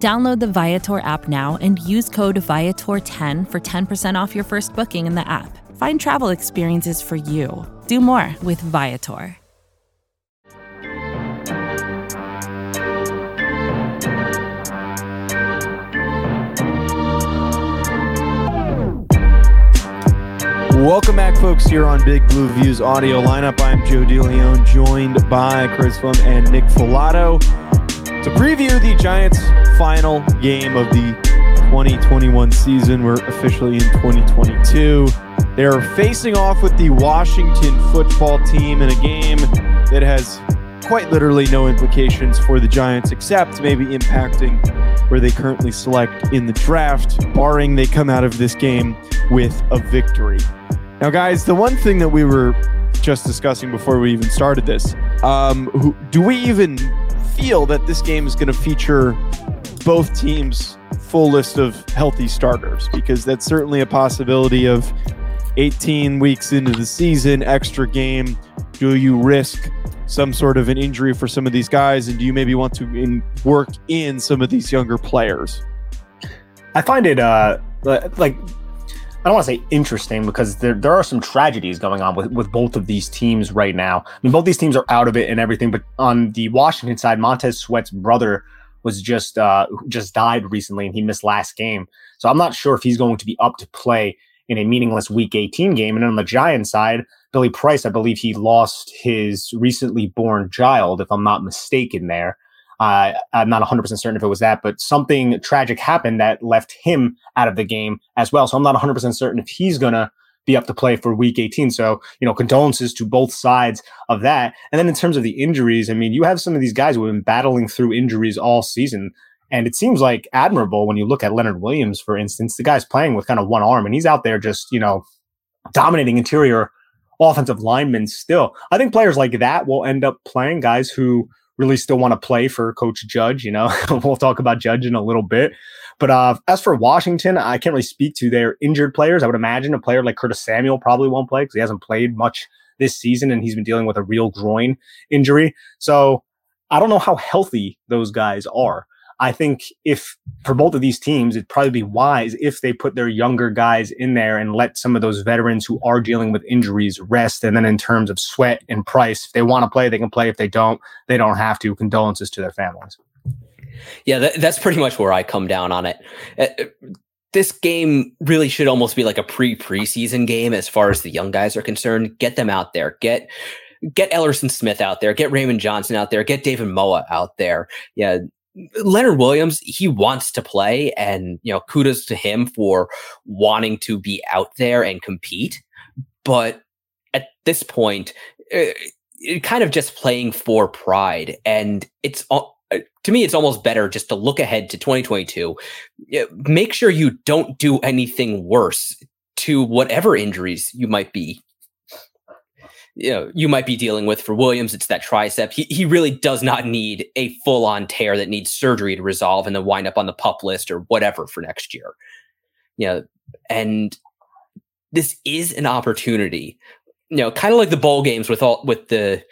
Download the Viator app now and use code Viator10 for 10% off your first booking in the app. Find travel experiences for you. Do more with Viator. Welcome back, folks, here on Big Blue View's audio lineup. I'm Joe DeLeon, joined by Chris Pflum and Nick Falato to preview the Giants' final game of the 2021 season. We're officially in 2022. They're facing off with the Washington football team in a game that has quite literally no implications for the Giants, except maybe impacting where they currently select in the draft, barring they come out of this game with a victory. Now, guys, the one thing that we were just discussing before we even started this, um, who, do we even feel that this game is going to feature both teams' full list of healthy starters? Because that's certainly a possibility of 18 weeks into the season, extra game. Do you risk some sort of an injury for some of these guys? And do you maybe want to in, work in some of these younger players? I find it uh, like I don't want to say interesting because there, there are some tragedies going on with, with both of these teams right now. I mean, both these teams are out of it and everything, but on the Washington side, Montez Sweat's brother was just uh, just died recently and he missed last game. So I'm not sure if he's going to be up to play in a meaningless Week 18 game. And on the Giants side, Billy Price, I believe he lost his recently born child, if I'm not mistaken. There, uh, I'm not 100% certain if it was that, but something tragic happened that left him out of the game as well. So I'm not 100% certain if he's to be up to play for week 18. So, you know, condolences to both sides of that. And then in terms of the injuries, I mean, you have some of these guys who have been battling through injuries all season. And it seems like admirable when you look at Leonard Williams, for instance. The guy's playing with kind of one arm and he's out there just, you know, dominating interior offensive linemen still. I think players like that will end up playing guys who really still want to play for Coach Judge. You know, we'll talk about Judge in a little bit. But uh, as for Washington, I can't really speak to their injured players. I would imagine a player like Curtis Samuel probably won't play because he hasn't played much this season and he's been dealing with a real groin injury. So I don't know how healthy those guys are. I think if for both of these teams, it'd probably be wise if they put their younger guys in there and let some of those veterans who are dealing with injuries rest. And then in terms of sweat and price, if they want to play, they can play. If they don't, they don't have to. Condolences to their families. Yeah, that, that's pretty much where I come down on it. Uh, this game really should almost be like a pre preseason game as far as the young guys are concerned. Get them out there. Get get Ellerson Smith out there. Get Raymond Johnson out there. Get David Mayo out there. Yeah, Leonard Williams, he wants to play, and you know, kudos to him for wanting to be out there and compete. But at this point, uh, kind of just playing for pride, and it's uh, to me, it's almost better just to look ahead to 2022. Make sure you don't do anything worse to whatever injuries you might be you know you might be dealing with for Williams. It's that tricep. He he really does not need a full on tear that needs surgery to resolve and then wind up on the pup list or whatever for next year. You know, and this is an opportunity. You know, kind of like the bowl games with all with the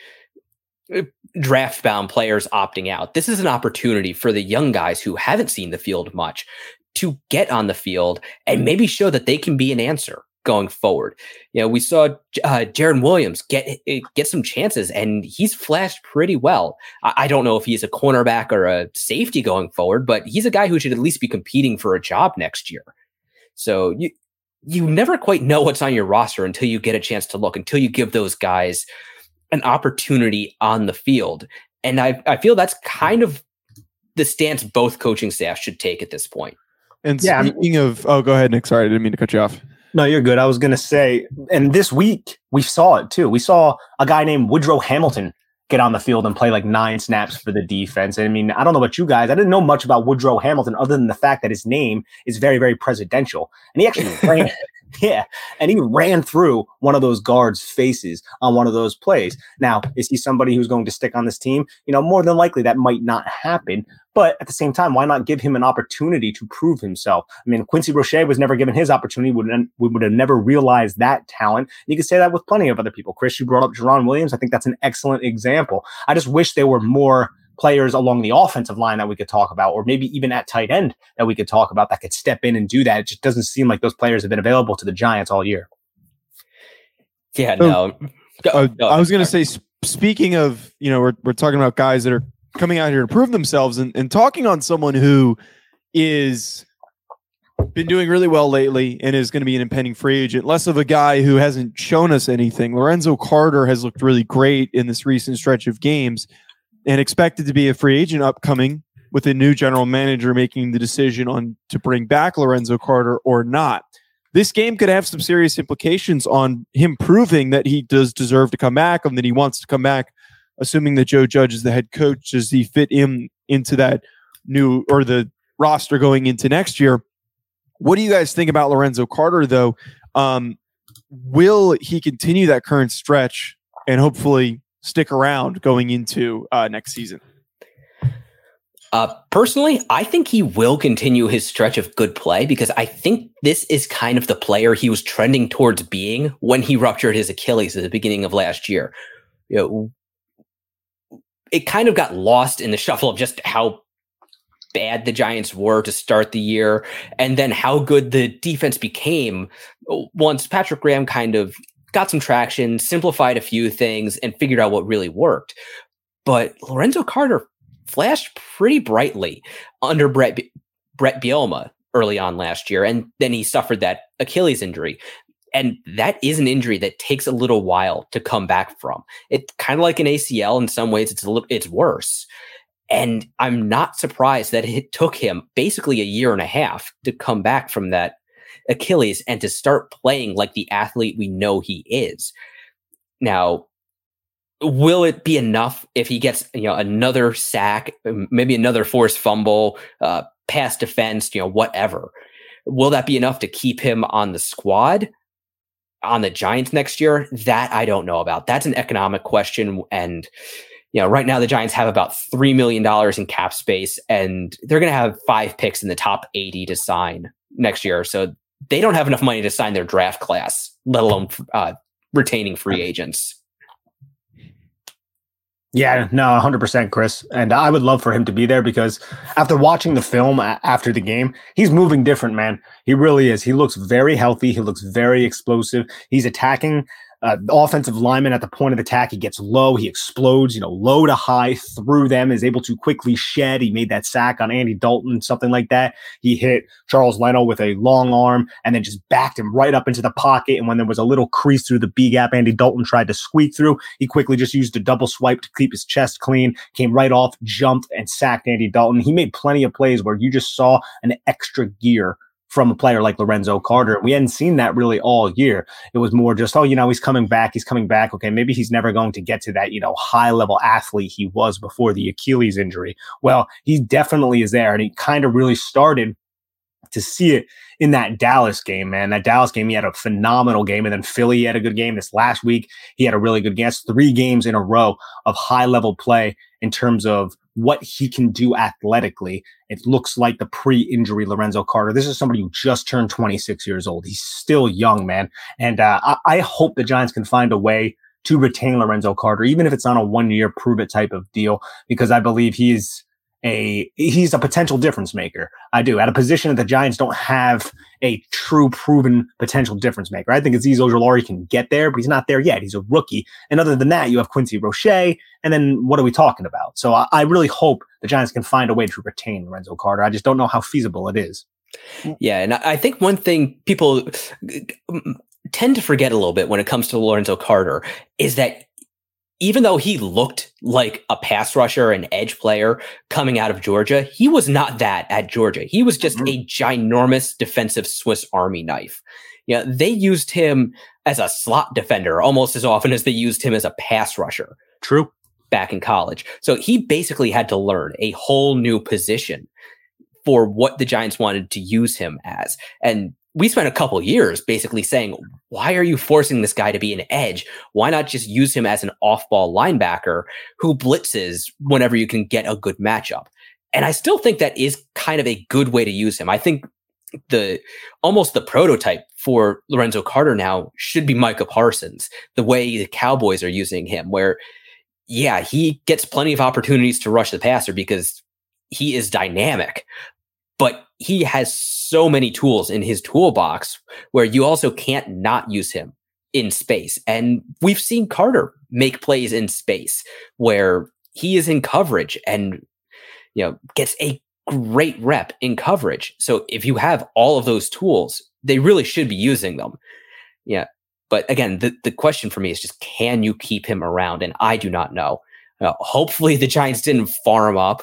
uh, draft bound players opting out. This is an opportunity for the young guys who haven't seen the field much to get on the field and maybe show that they can be an answer going forward. You know, we saw uh, Jarren Williams get eh, get some chances, and he's flashed pretty well. I, I, don't know if he's a cornerback or a safety going forward, but he's a guy who should at least be competing for a job next year. So you you never quite know what's on your roster until you get a chance to look, until you give those guys an opportunity on the field. And I, I feel that's kind of the stance both coaching staff should take at this point. And yeah, speaking of, oh, go ahead, Nick. Sorry, I didn't mean to cut you off. No, you're good. I was going to say, and this week we saw it too. We saw a guy named Woodrow Hamilton get on the field and play like nine snaps for the defense. I mean, I don't know about you guys. I didn't know much about Woodrow Hamilton other than the fact that his name is very, very presidential. And he actually ran, yeah, and he ran through one of those guards' faces on one of those plays. Now, is he somebody who's going to stick on this team? You know, more than likely that might not happen. But at the same time, why not give him an opportunity to prove himself? I mean, Quincy Roche was never given his opportunity, would, would have never realized that talent. You can say that with plenty of other people. Chris, you brought up Jarren Williams. I think that's an excellent example. I just wish there were more players along the offensive line that we could talk about, or maybe even at tight end that we could talk about that could step in and do that. It just doesn't seem like those players have been available to the Giants all year. Yeah, no. Go, uh, go, I was going to say, speaking of, you know, we're, we're talking about guys that are coming out here to prove themselves and, and talking on someone who is been doing really well lately and is going to be an impending free agent. Less of a guy who hasn't shown us anything. Lorenzo Carter has looked really great in this recent stretch of games and expected to be a free agent upcoming with a new general manager making the decision on to bring back Lorenzo Carter or not. This game could have some serious implications on him proving that he does deserve to come back and that he wants to come back, assuming that Joe Judge is the head coach. Does he fit him into that new or the roster going into next year? What do you guys think about Lorenzo Carter, though? Um, will he continue that current stretch and hopefully stick around going into uh, next season? Uh, personally, I think he will continue his stretch of good play because I think this is kind of the player he was trending towards being when he ruptured his Achilles at the beginning of last year. You know, it kind of got lost in the shuffle of just how bad the Giants were to start the year and then how good the defense became once Patrick Graham kind of got some traction, simplified a few things, and figured out what really worked. But Lorenzo Carter flashed pretty brightly under Brett Brett Bielema early on last year, and then he suffered that Achilles injury. And that is an injury that takes a little while to come back from. It's kind of like an ACL in some ways. It's a little, it's worse. And I'm not surprised that it took him basically a year and a half to come back from that Achilles and to start playing like the athlete we know he is. Now, will it be enough if he gets you know another sack, maybe another forced fumble, uh, pass defense, you know, whatever? Will that be enough to keep him on the squad on the Giants next year? That I don't know about. That's an economic question, and you know, right now the Giants have about $3 million in cap space and they're going to have five picks in the top 80 to sign next year. So they don't have enough money to sign their draft class, let alone uh, retaining free agents. Yeah, no, 100%, Chris. And I would love for him to be there because after watching the film after the game, he's moving different, man. He really is. He looks very healthy. He looks very explosive. He's attacking uh, offensive lineman at the point of attack. He gets low, he explodes, you know, low to high through them, is able to quickly shed. He made that sack on Andy Dalton, something like that. He hit Charles Leno with a long arm and then just backed him right up into the pocket. And when there was a little crease through the B gap, Andy Dalton tried to squeak through. He quickly just used a double swipe to keep his chest clean, came right off, jumped, and sacked Andy Dalton. He made plenty of plays where you just saw an extra gear from a player like Lorenzo Carter. We hadn't seen that really all year. It was more just, oh, you know, he's coming back. He's coming back. Okay, maybe he's never going to get to that, you know, high level athlete he was before the Achilles injury. Well, he definitely is there. And he kind of really started to see it in that Dallas game, man. That Dallas game, he had a phenomenal game. And then Philly had a good game. This last week, he had a really good game. That's three games in a row of high level play in terms of what he can do athletically. It looks like the pre injury Lorenzo Carter. This is somebody who just turned 26 years old. He's still young, man. And uh, I, I hope the Giants can find a way to retain Lorenzo Carter, even if it's on a one year prove it type of deal, because I believe he's a he's a potential difference maker. I do at a position that the Giants don't have a true proven potential difference maker. I think Azeez Ojulari can get there, but he's not there yet. He's a rookie. And other than that, you have Quincy Roche. And then what are we talking about? So I, I really hope the Giants can find a way to retain Lorenzo Carter. I just don't know how feasible it is. Yeah, and I think one thing people uh, tend to forget a little bit when it comes to Lorenzo Carter is that even though he looked like a pass rusher and edge player coming out of Georgia, he was not that at Georgia. He was just mm-hmm. a ginormous defensive Swiss Army knife. Yeah, you know, they used him as a slot defender almost as often as they used him as a pass rusher. True. back in college. So he basically had to learn a whole new position for what the Giants wanted to use him as. And we spent a couple years basically saying, why are you forcing this guy to be an edge? Why not just use him as an off ball linebacker who blitzes whenever you can get a good matchup? And I still think that is kind of a good way to use him. I think the almost the prototype for Lorenzo Carter now should be Micah Parsons, the way the Cowboys are using him, where yeah, he gets plenty of opportunities to rush the passer because he is dynamic, but he has so many tools in his toolbox where you also can't not use him in space. And we've seen Carter make plays in space where he is in coverage and you know gets a great rep in coverage. So if you have all of those tools, they really should be using them. Yeah. But again, the, the question for me is just can you keep him around? And I do not know. Uh, hopefully, the Giants didn't farm up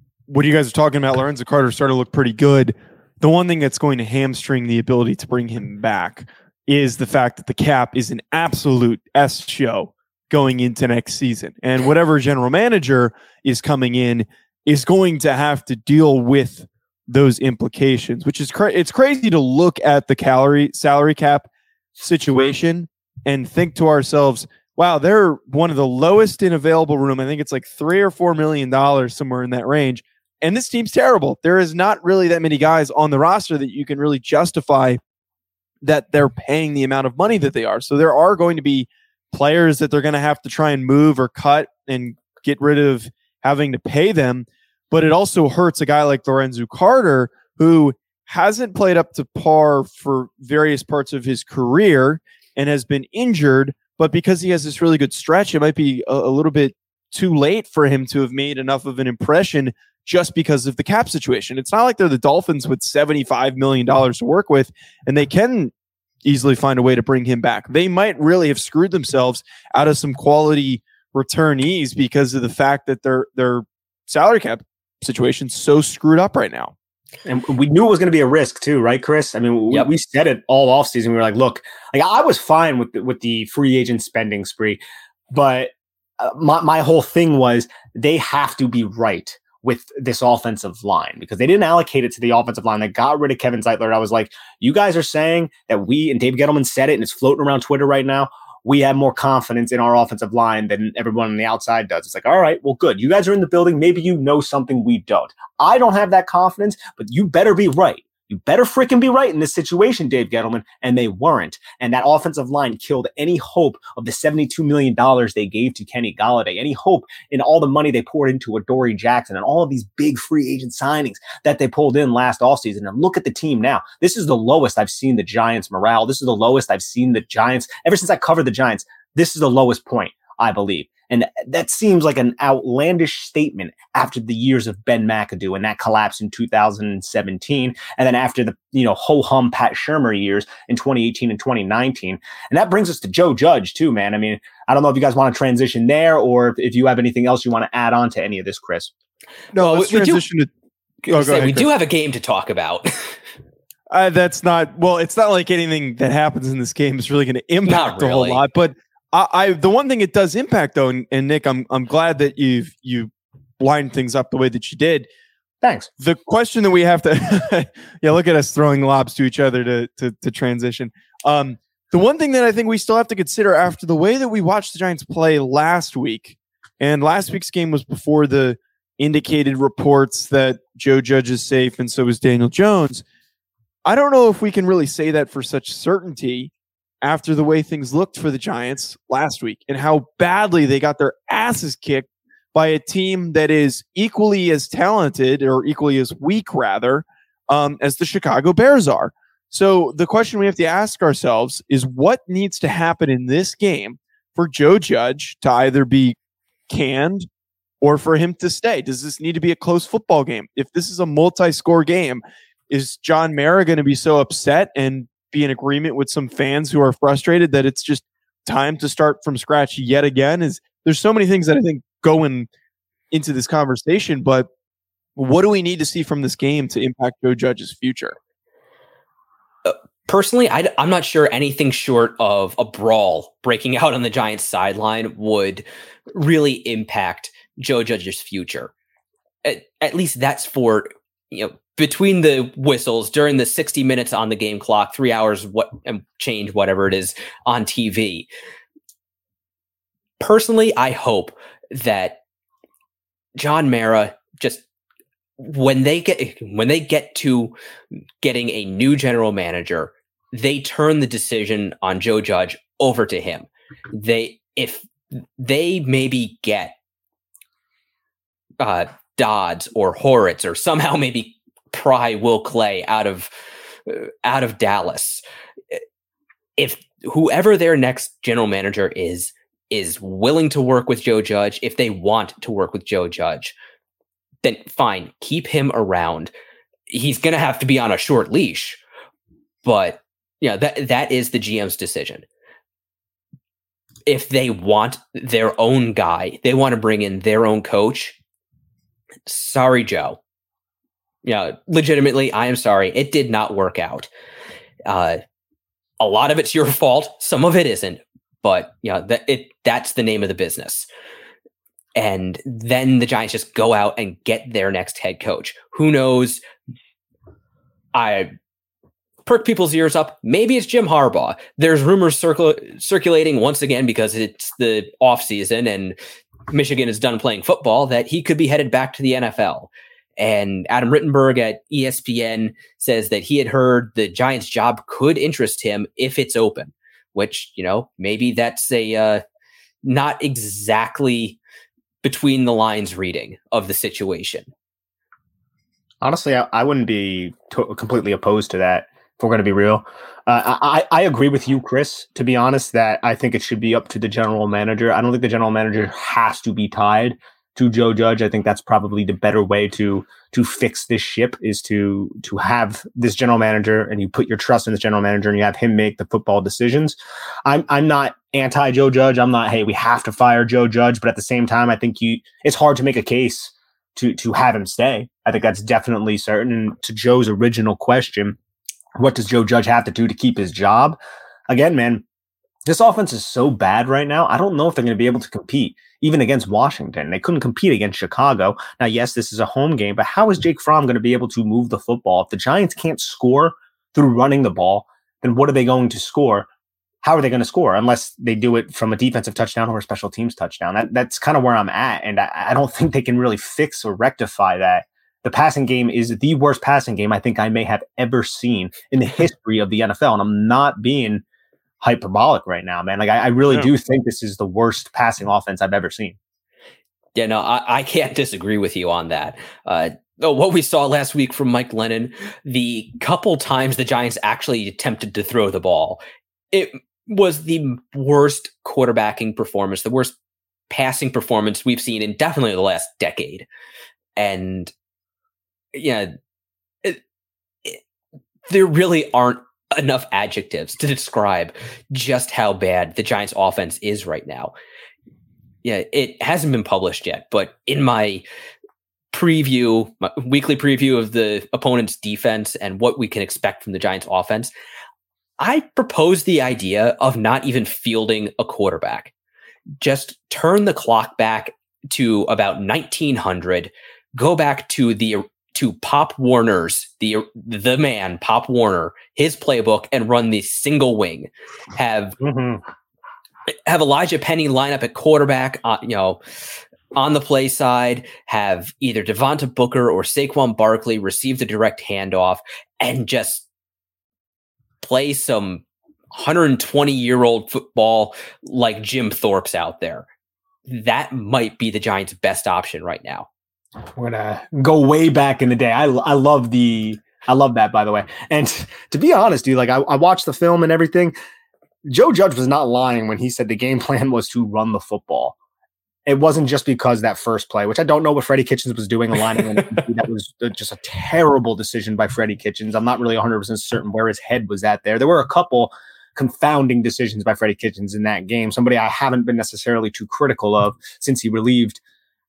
what you guys are talking about, Lorenzo Carter started to look pretty good. The one thing that's going to hamstring the ability to bring him back is the fact that the cap is an absolute S show going into next season. And whatever general manager is coming in is going to have to deal with those implications, which is cra- it's crazy to look at the calorie salary cap situation and think to ourselves, wow, they're one of the lowest in available room. I think it's like three or four million dollars somewhere in that range. And this team's terrible. There is not really that many guys on the roster that you can really justify that they're paying the amount of money that they are. So there are going to be players that they're going to have to try and move or cut and get rid of having to pay them. But it also hurts a guy like Lorenzo Carter, who hasn't played up to par for various parts of his career and has been injured. But because he has this really good stretch, it might be a, a little bit too late for him to have made enough of an impression just because of the cap situation. It's not like they're the Dolphins with $75 million to work with, and they can easily find a way to bring him back. They might really have screwed themselves out of some quality returnees because of the fact that their their salary cap situation's so screwed up right now. And we knew it was going to be a risk too, right, Chris? I mean, we, yep. we said it all offseason. We were like, look, like I was fine with the, with the free agent spending spree, but uh, my my whole thing was they have to be right with this offensive line because they didn't allocate it to the offensive line. They got rid of Kevin Zeitler. I was like, you guys are saying that we and Dave Gettleman said it and it's floating around Twitter right now. We have more confidence in our offensive line than everyone on the outside does. It's like, all right, well, good. You guys are in the building. Maybe you know something we don't. I don't have that confidence, but you better be right. You better freaking be right in this situation, Dave Gettleman. And they weren't. And that offensive line killed any hope of the $72 million they gave to Kenny Golladay, any hope in all the money they poured into Adoree Jackson and all of these big free agent signings that they pulled in last offseason. And look at the team now. This is the lowest I've seen the Giants morale. This is the lowest I've seen the Giants ever since I covered the Giants. This is the lowest point, I believe. And that seems like an outlandish statement after the years of Ben McAdoo and that collapse in 2017. And then after the, you know, ho hum Pat Shurmur years in 2018 and 2019. And that brings us to Joe Judge, too, man. I mean, I don't know if you guys want to transition there or if you have anything else you want to add on to any of this, Chris. No, well, let's we, transition we do, to. Oh, ahead, we Chris. do have a game to talk about. Uh, that's not well. It's not like anything that happens in this game is really going to impact really. a whole lot. But I, I the one thing it does impact though, and, and Nick, I'm I'm glad that you've you lined things up the way that you did. Thanks. The question that we have to yeah, look at us throwing lobs to each other to to, to transition. Um, the one thing that I think we still have to consider after the way that we watched the Giants play last week, and last week's game was before the indicated reports that Joe Judge is safe and so is Daniel Jones. I don't know if we can really say that for such certainty after the way things looked for the Giants last week and how badly they got their asses kicked by a team that is equally as talented or equally as weak, rather, um, as the Chicago Bears are. So the question we have to ask ourselves is what needs to happen in this game for Joe Judge to either be canned or for him to stay? Does this need to be a close football game? If this is a multi score game, is John Mara going to be so upset and be in agreement with some fans who are frustrated that it's just time to start from scratch yet again? Is there's so many things that I think going into this conversation, but what do we need to see from this game to impact Joe Judge's future? Uh, personally, I, am not sure anything short of a brawl breaking out on the Giants sideline would really impact Joe Judge's future. At, at least that's for you know between the whistles during the 60 minutes on the game clock, three hours what and change, whatever it is on TV. Personally, I hope that John Mara just when they get when they get to getting a new general manager, they turn the decision on Joe Judge over to him. They if they maybe get uh, Dodds or Hortiz or somehow maybe pry Will McClay out of uh, out of Dallas. If whoever their next general manager is is willing to work with Joe Judge, if they want to work with Joe Judge, then fine, keep him around. He's going to have to be on a short leash, but yeah, that that is the GM's decision. If they want their own guy, they want to bring in their own coach. Sorry, Joe. Yeah, legitimately, I am sorry. It did not work out. Uh, a lot of it's your fault. Some of it isn't, but yeah, that it that's the name of the business. And then the Giants just go out and get their next head coach. Who knows? I perk people's ears up. Maybe it's Jim Harbaugh. There's rumors circul- circulating once again because it's the off season and Michigan is done playing football that he could be headed back to the NFL. And Adam Rittenberg at ESPN says that he had heard the Giants job could interest him if it's open which you know maybe that's a uh, not exactly between the lines reading of the situation. Honestly, I, I wouldn't be to- completely opposed to that. If we're going to be real, uh, I, I agree with you, Chris. To be honest, that I think it should be up to the general manager. I don't think the general manager has to be tied to Joe Judge. I think that's probably the better way to to fix this ship is to to have this general manager and you put your trust in this general manager and you have him make the football decisions. I'm I'm not anti Joe Judge. I'm not hey we have to fire Joe Judge, but at the same time I think you it's hard to make a case to to have him stay. I think that's definitely certain. And to Joe's original question, what does Joe Judge have to do to keep his job? Again, man, this offense is so bad right now. I don't know if they're going to be able to compete even against Washington. They couldn't compete against Chicago. Now, yes, this is a home game, but how is Jake Fromm going to be able to move the football? If the Giants can't score through running the ball, then what are they going to score? How are they going to score unless they do it from a defensive touchdown or a special teams touchdown? That, that's kind of where I'm at. And I, I don't think they can really fix or rectify that. The passing game is the worst passing game I think I may have ever seen in the history of the NFL. And I'm not being hyperbolic right now, man. Like I, I really yeah. do think this is the worst passing offense I've ever seen. Yeah, no, I, I can't disagree with you on that. Uh, oh, what we saw last week from Mike Glennon, the couple times the Giants actually attempted to throw the ball, it was the worst quarterbacking performance, the worst passing performance we've seen in definitely the last decade. And yeah, it, it, there really aren't enough adjectives to describe just how bad the Giants offense is right now. Yeah, it hasn't been published yet, but in my preview, my weekly preview of the opponent's defense and what we can expect from the Giants offense, I propose the idea of not even fielding a quarterback. Just turn the clock back to about 1900, go back to the to Pop Warner's the the man Pop Warner his playbook and run the single wing. Have mm-hmm. have Elijah Penny line up at quarterback. Uh, you know. On the play side, have either Devontae Booker or Saquon Barkley receive the direct handoff and just play some 120 year old football like Jim Thorpe's out there. That might be the Giants' best option right now. We're gonna go way back in the day. I I love the I love that by the way. And to be honest, dude, like I, I watched the film and everything. Joe Judge was not lying when he said the game plan was to run the football. It wasn't just because that first play, which I don't know what Freddie Kitchens was doing, aligning that was uh, just a terrible decision by Freddie Kitchens. I'm not really 100% certain where his head was at there. There were a couple confounding decisions by Freddie Kitchens in that game. Somebody I haven't been necessarily too critical of since he relieved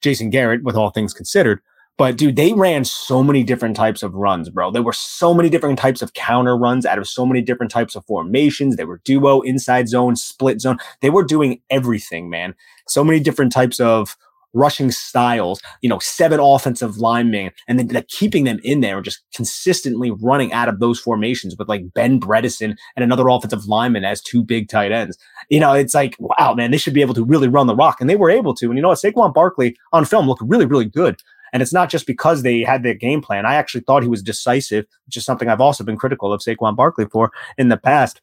Jason Garrett, with all things considered. But dude, they ran so many different types of runs, bro. There were so many different types of counter runs out of so many different types of formations. They were duo, inside zone, split zone. They were doing everything, man. So many different types of rushing styles, you know, seven offensive linemen, and then keeping them in there and just consistently running out of those formations with like Ben Bredeson and another offensive lineman as two big tight ends. You know, it's like, wow, man, they should be able to really run the rock. And they were able to. And you know what? Saquon Barkley on film looked really, really good. And it's not just because they had their game plan. I actually thought he was decisive, which is something I've also been critical of Saquon Barkley for in the past.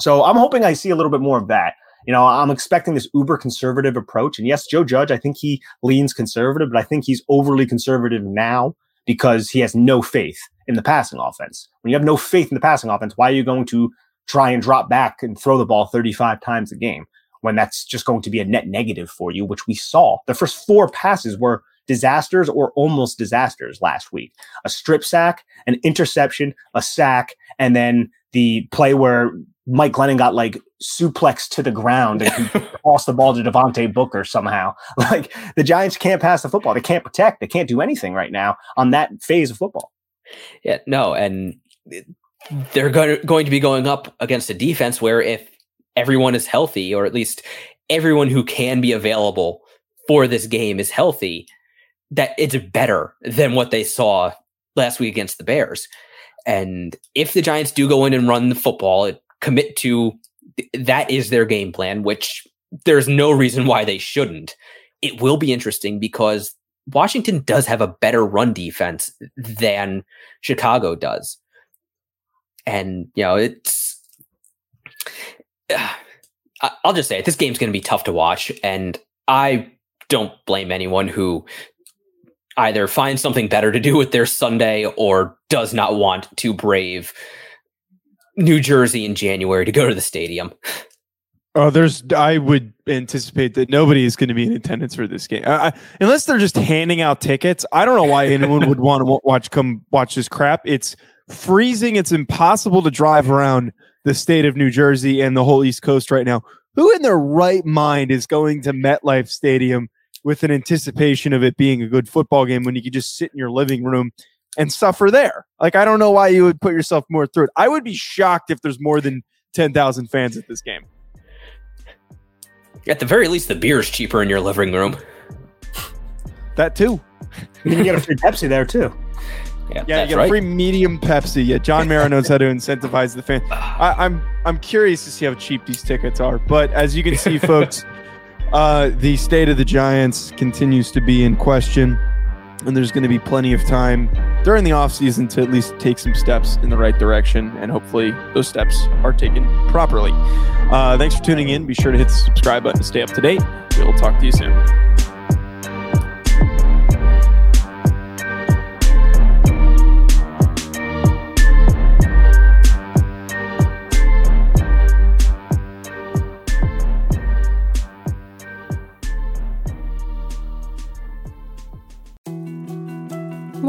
So I'm hoping I see a little bit more of that. You know, I'm expecting this uber conservative approach. And yes, Joe Judge, I think he leans conservative, but I think he's overly conservative now because he has no faith in the passing offense. When you have no faith in the passing offense, why are you going to try and drop back and throw the ball 35 times a game when that's just going to be a net negative for you, which we saw. The first four passes were disasters or almost disasters last week. A strip sack, an interception, a sack, and then the play where Mike Glennon got like suplex to the ground and tossed the ball to Devontae Booker somehow. Like the Giants can't pass the football. They can't protect. They can't do anything right now on that phase of football. Yeah, no, and they're going to, going to be going up against a defense where if everyone is healthy, or at least everyone who can be available for this game is healthy, that it's better than what they saw last week against the Bears. And if the Giants do go in and run the football, commit to that is their game plan, which there's no reason why they shouldn't. It will be interesting because Washington does have a better run defense than Chicago does. And, you know, it's. Uh, I'll just say it. This game's going to be tough to watch. And I don't blame anyone who either finds something better to do with their Sunday or does not want to brave New Jersey in January to go to the stadium. Oh, there's. I would anticipate that nobody is going to be in attendance for this game, I, unless they're just handing out tickets. I don't know why anyone would want to watch come watch this crap. It's freezing. It's impossible to drive around the state of New Jersey and the whole East Coast right now. Who in their right mind is going to MetLife Stadium with an anticipation of it being a good football game when you could just sit in your living room and suffer there. Like, I don't know why you would put yourself more through it. I would be shocked if there's more than 10,000 fans at this game. At the very least, the beer is cheaper in your living room. That too. You can get a free Pepsi there too. Yeah, yeah you get right. a free medium Pepsi. Yeah, John Mara knows how to incentivize the fan. I, I'm I'm curious to see how cheap these tickets are. But as you can see, folks, uh, the state of the Giants continues to be in question and there's going to be plenty of time during the offseason to at least take some steps in the right direction and hopefully those steps are taken properly. Uh, thanks for tuning in. Be sure to hit the subscribe button to stay up to date. We'll talk to you soon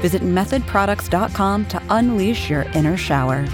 Visit methodproducts.com to unleash your inner shower.